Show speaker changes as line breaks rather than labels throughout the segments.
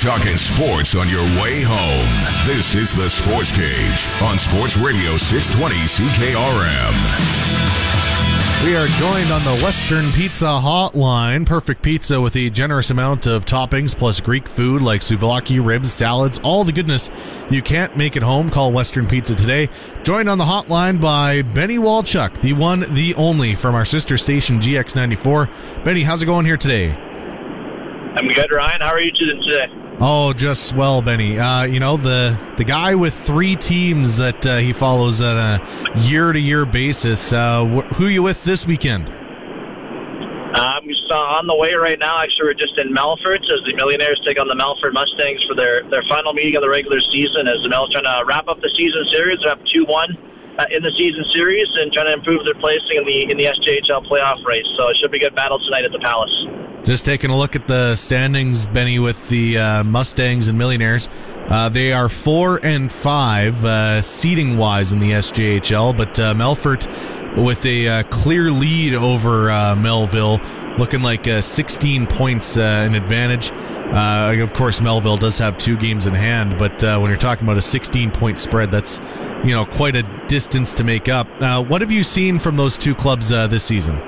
talking sports on your way home. This is the Sports Cage on Sports Radio 620 CKRM.
We are joined on the Western Pizza Hotline. Perfect pizza with a generous amount of toppings plus Greek food like souvlaki, ribs, salads, all the goodness you can't make at home. Call Western Pizza today. Joined on the hotline by Benny Walchuk, the one, the only from our sister station GX94. Benny, how's it going here today?
I'm good, Ryan. How are you today?
Oh, just swell, Benny. Uh, you know the the guy with three teams that uh, he follows on a year to year basis. Uh, wh- who you with this weekend?
I'm just uh, on the way right now. Actually, we're just in Melfort as the Millionaires take on the Melfort Mustangs for their, their final meeting of the regular season. As the Mels trying to wrap up the season series, they're up two one uh, in the season series and trying to improve their placing in the in the SJHL playoff race. So it should be a good battle tonight at the Palace.
Just taking a look at the standings, Benny, with the uh, Mustangs and Millionaires. Uh, they are four and five uh, seating wise in the SJHL, but uh, Melfort with a uh, clear lead over uh, Melville, looking like uh, 16 points an advantage. Uh, of course, Melville does have two games in hand, but uh, when you're talking about a 16 point spread, that's you know quite a distance to make up. Uh, what have you seen from those two clubs uh, this season?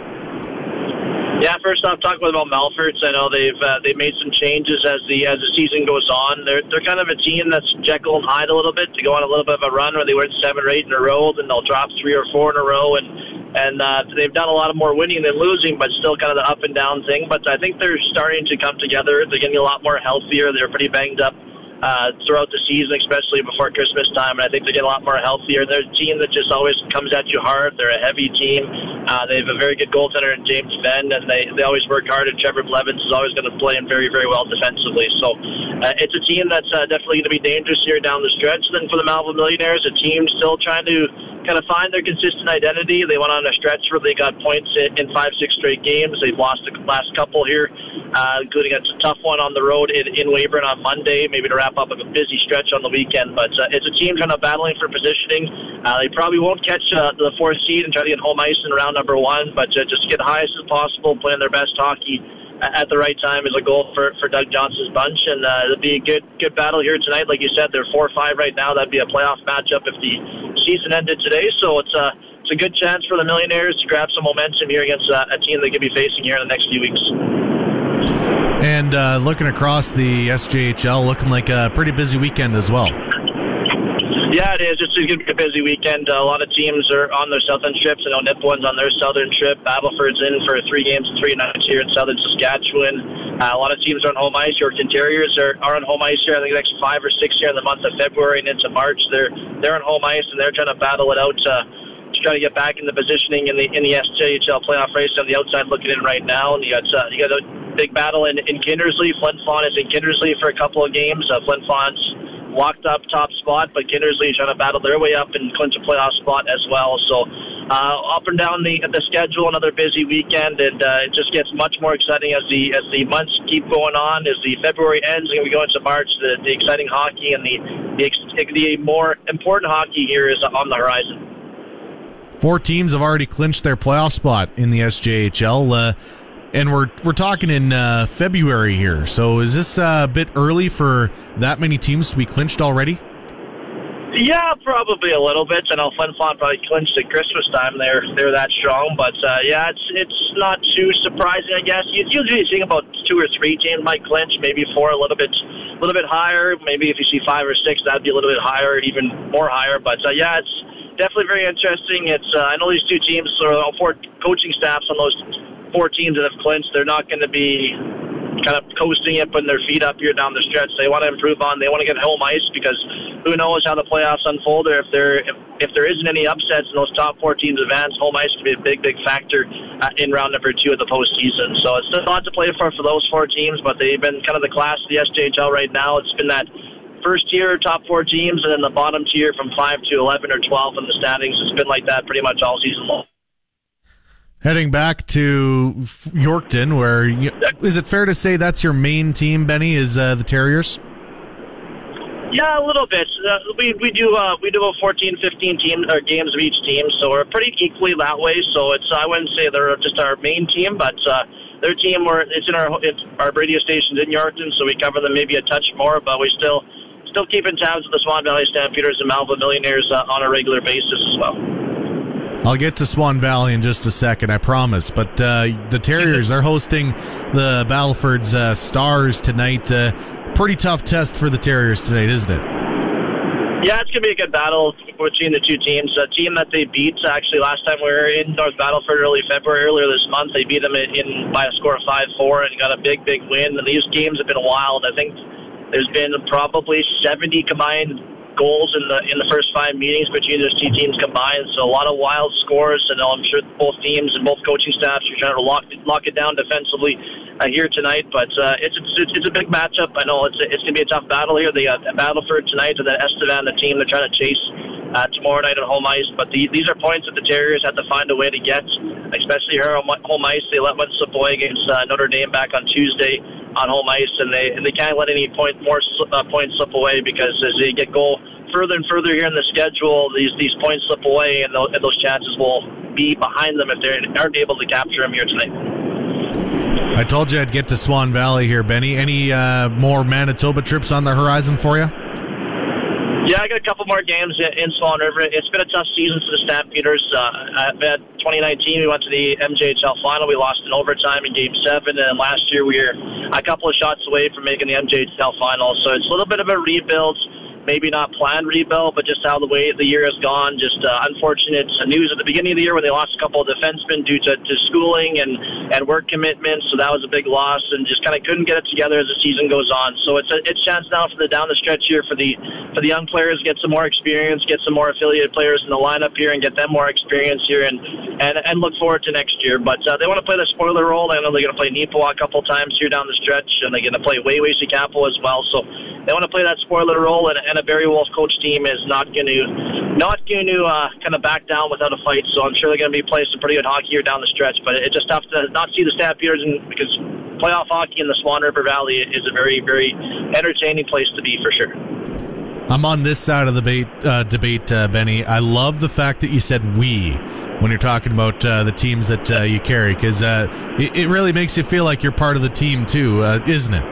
Yeah, first off, talking about Melforts, I know they've uh, they've made some changes as the as the season goes on. They're they're kind of a team that's Jekyll and Hyde a little bit to go on a little bit of a run where they win seven or eight in a row, then they'll drop three or four in a row, and and uh, they've done a lot of more winning than losing, but still kind of the up and down thing. But I think they're starting to come together. They're getting a lot more healthier. They're pretty banged up uh, throughout the season, especially before Christmas time. And I think they get a lot more healthier. They're a team that just always comes at you hard. They're a heavy team. Uh, they have a very good goaltender in James Fenn, and they, they always work hard. And Trevor Blevins is always going to play in very, very well defensively. So uh, it's a team that's uh, definitely going to be dangerous here down the stretch. Then for the Melville Millionaires, a team still trying to kind of find their consistent identity. They went on a stretch where they got points in, five, six straight games. They've lost the last couple here, uh, including a tough one on the road in, in Weyburn on Monday, maybe to wrap up a busy stretch on the weekend. But uh, it's a team kind of battling for positioning. Uh, they probably won't catch uh, the fourth seed and try to get home ice in round number one, but uh, just get the highest as possible, playing their best hockey at the right time is a goal for, for Doug Johnson's bunch, and uh, it'll be a good good battle here tonight. Like you said, they're four or five right now. That'd be a playoff matchup if the season ended today. So it's a it's a good chance for the Millionaires to grab some momentum here against a team they could be facing here in the next few weeks.
And uh, looking across the SJHL, looking like a pretty busy weekend as well.
Yeah, it is. It's going to be a busy weekend. Uh, a lot of teams are on their southern trips. I know Nipawin's on their southern trip. Battleford's in for three games and three nights here in southern Saskatchewan. Uh, a lot of teams are on home ice. Yorkton Terriers are, are on home ice here. I think the next five or six here in the month of February and into March. They're they're on home ice and they're trying to battle it out to, to try to get back in the positioning in the in the SJHL playoff race on the outside looking in right now. And you got uh, you got a big battle in, in Kindersley. Flin Flon is in Kindersley for a couple of games. Uh, Flin Flon's locked up top spot, but Kindersley trying to battle their way up and clinch a playoff spot as well. So uh, up and down the the schedule, another busy weekend, and uh, it just gets much more exciting as the as the months keep going on. As the February ends and we go into March, the, the exciting hockey and the, the the more important hockey here is on the horizon.
Four teams have already clinched their playoff spot in the SJHL. Uh, and we're we're talking in uh, February here. So is this uh, a bit early for that many teams to be clinched already?
Yeah, probably a little bit. I know Flin probably clinched at Christmas time. They're they're that strong, but uh, yeah, it's it's not too surprising. I guess you usually see about two or three teams might clinch, maybe four, a little bit a little bit higher. Maybe if you see five or six, that'd be a little bit higher, even more higher. But uh, yeah, it's definitely very interesting. It's uh, I know these two teams, or four coaching staffs on those four teams that have clinched, they're not going to be kind of coasting it, putting their feet up here down the stretch. They want to improve on. They want to get home ice because who knows how the playoffs unfold, or if there if, if there isn't any upsets in those top four teams advance, home ice can be a big big factor uh, in round number two of the postseason. So it's a lot to play for for those four teams, but they've been kind of the class of the SJHL right now. It's been that first tier top four teams, and then the bottom tier from five to eleven or twelve in the standings. It's been like that pretty much all season long.
Heading back to Yorkton, where you, is it fair to say that's your main team, Benny? Is uh, the Terriers?
Yeah, a little bit. Uh, we we do uh, we do about 14, 15 team or games of each team, so we're pretty equally that way. So it's I wouldn't say they're just our main team, but uh, their team where it's in our it's our radio stations in Yorkton, so we cover them maybe a touch more, but we still still keeping tabs with the Swan Valley Stampeders and Melville Millionaires uh, on a regular basis as well.
I'll get to Swan Valley in just a second, I promise. But uh, the Terriers, they're hosting the Battleford's uh, Stars tonight. Uh, pretty tough test for the Terriers tonight, isn't it?
Yeah, it's going to be a good battle between the two teams. A team that they beat actually last time we were in North Battleford early February, earlier this month, they beat them in, by a score of 5 4 and got a big, big win. And these games have been wild. I think there's been probably 70 combined goals in the in the first five meetings between those two teams combined. So a lot of wild scores, and I'm sure both teams and both coaching staffs are trying to lock lock it down defensively uh, here tonight. But uh, it's, it's it's a big matchup. I know it's it's going to be a tough battle here. The uh, Battleford tonight, and then Estevan, the team they're trying to chase uh, tomorrow night at home ice. But the, these are points that the Terriers have to find a way to get, especially here on home ice. They let one slip away against uh, Notre Dame back on Tuesday on home ice, and they and they can't let any point more uh, points slip away because as they get goal further and further here in the schedule, these these points slip away, and those, and those chances will be behind them if they aren't able to capture them here tonight.
I told you I'd get to Swan Valley here, Benny. Any uh, more Manitoba trips on the horizon for you?
Yeah, I got a couple more games in Swan River. It's been a tough season for the Stampeders. Uh, at 2019, we went to the MJHL final. We lost in overtime in Game Seven, and last year we were a couple of shots away from making the MJHL final. So it's a little bit of a rebuild maybe not planned rebuild, but just how the way the year has gone. Just uh, unfortunate news at the beginning of the year when they lost a couple of defensemen due to, to schooling and, and work commitments. So that was a big loss, and just kind of couldn't get it together as the season goes on. So it's a it's chance now for the down the stretch here for the for the young players get some more experience, get some more affiliated players in the lineup here, and get them more experience here, and and, and look forward to next year. But uh, they want to play the spoiler role. I know they're going to play Neepawa a couple times here down the stretch, and they're going to play Wayway Capo as well. So they want to play that spoiler role, and, and a Barry Wolf coach team is not going to not going to uh, kind of back down without a fight. So I'm sure they're going to be playing some pretty good hockey here down the stretch. But it's just tough to not see the Stampeders, and because playoff hockey in the Swan River Valley is a very very entertaining place to be for sure.
I'm on this side of the debate, uh, debate uh, Benny. I love the fact that you said "we" when you're talking about uh, the teams that uh, you carry, because uh, it, it, really makes you feel like you're part of the team too, uh, isn't it?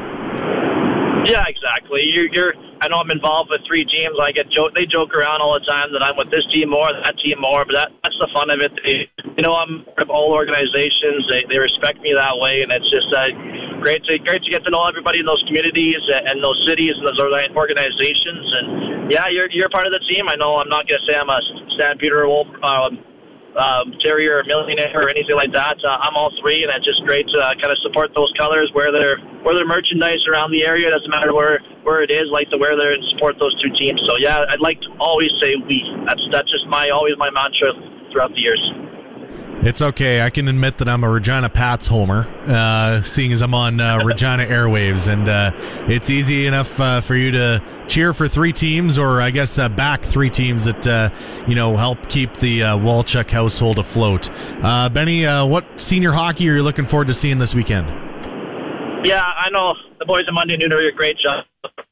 Exactly. You're, you're. I know I'm involved with three teams. I get joke. They joke around all the time that I'm with this team more, that team more. But that, that's the fun of it. They, you know, I'm part of all organizations. They, they respect me that way, and it's just uh, great to great to get to know everybody in those communities and and those cities and those organizations. And yeah, you're you're part of the team. I know. I'm not going to say I'm a Stampeder Wolf. Um, um, terrier or millionaire or anything like that. Uh, I'm all three, and it's just great to uh, kind of support those colors, wear their wear their merchandise around the area. It doesn't matter where where it is. Like to wear there and support those two teams. So yeah, I'd like to always say we. That's that's just my always my mantra throughout the years.
It's okay. I can admit that I'm a Regina Pats homer, uh, seeing as I'm on uh, Regina airwaves, and uh, it's easy enough uh, for you to cheer for three teams, or I guess uh, back three teams that uh, you know help keep the Walchuk household afloat. Benny, what senior hockey are you looking forward to seeing this weekend?
Yeah, I know the boys at Monday Noon are a great job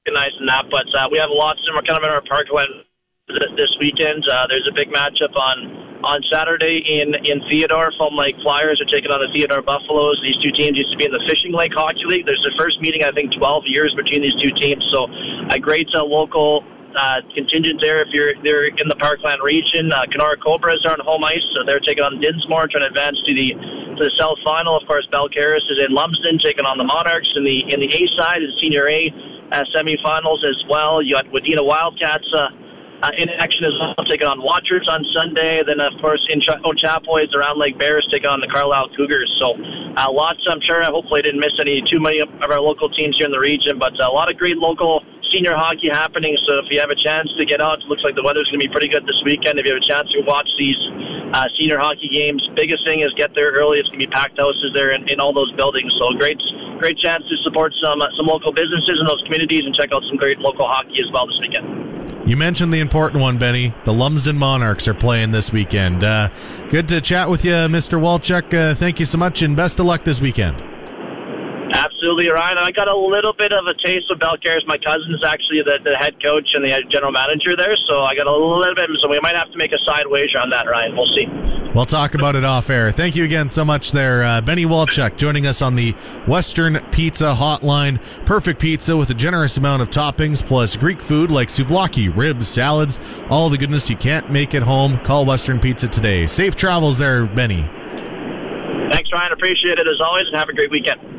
recognizing that, but we have lots of them. We're kind of in our parkland this weekend. there's a big matchup on on Saturday in, in Theodore. Foam Lake Flyers are taking on the Theodore Buffaloes. These two teams used to be in the Fishing Lake Hockey League. There's the first meeting, I think, 12 years between these two teams. So a great uh, local uh, contingent there if you're they're in the Parkland region. Uh, Kenora Cobras are on home ice, so they're taking on Dinsmore, trying to advance to the to the South Final. Of course, Balcarres is in Lumsden, taking on the Monarchs in the in the A side, in Senior A uh, semifinals as well. You got Wadena Wildcats. Uh, uh, in action as well, taking on Watchers on Sunday. Then, of course, in Ch- Ochapoy, the Round Lake Bears taking on the Carlyle Cougars. So, uh, lots, I'm sure, hopefully I didn't miss any too many of our local teams here in the region, but uh, a lot of great local senior hockey happening. So, if you have a chance to get out, it looks like the weather's going to be pretty good this weekend. If you have a chance to watch these uh, senior hockey games, biggest thing is get there early. It's going to be packed houses there in, in all those buildings. So, great, great chance to support some uh, some local businesses in those communities and check out some great local hockey as well this weekend.
You mentioned the important one, Benny. The Lumsden Monarchs are playing this weekend. Uh, good to chat with you, Mr. Walchuk. Uh, thank you so much, and best of luck this weekend.
Absolutely, Ryan. And I got a little bit of a taste of Balcarres. My cousin is actually the, the head coach and the general manager there, so I got a little bit. So we might have to make a side wager on that, Ryan. We'll see.
We'll talk about it off air. Thank you again so much there, uh, Benny Walchuk, joining us on the Western Pizza Hotline. Perfect pizza with a generous amount of toppings, plus Greek food like souvlaki, ribs, salads, all the goodness you can't make at home. Call Western Pizza today. Safe travels there, Benny.
Thanks, Ryan. Appreciate it as always, and have a great weekend.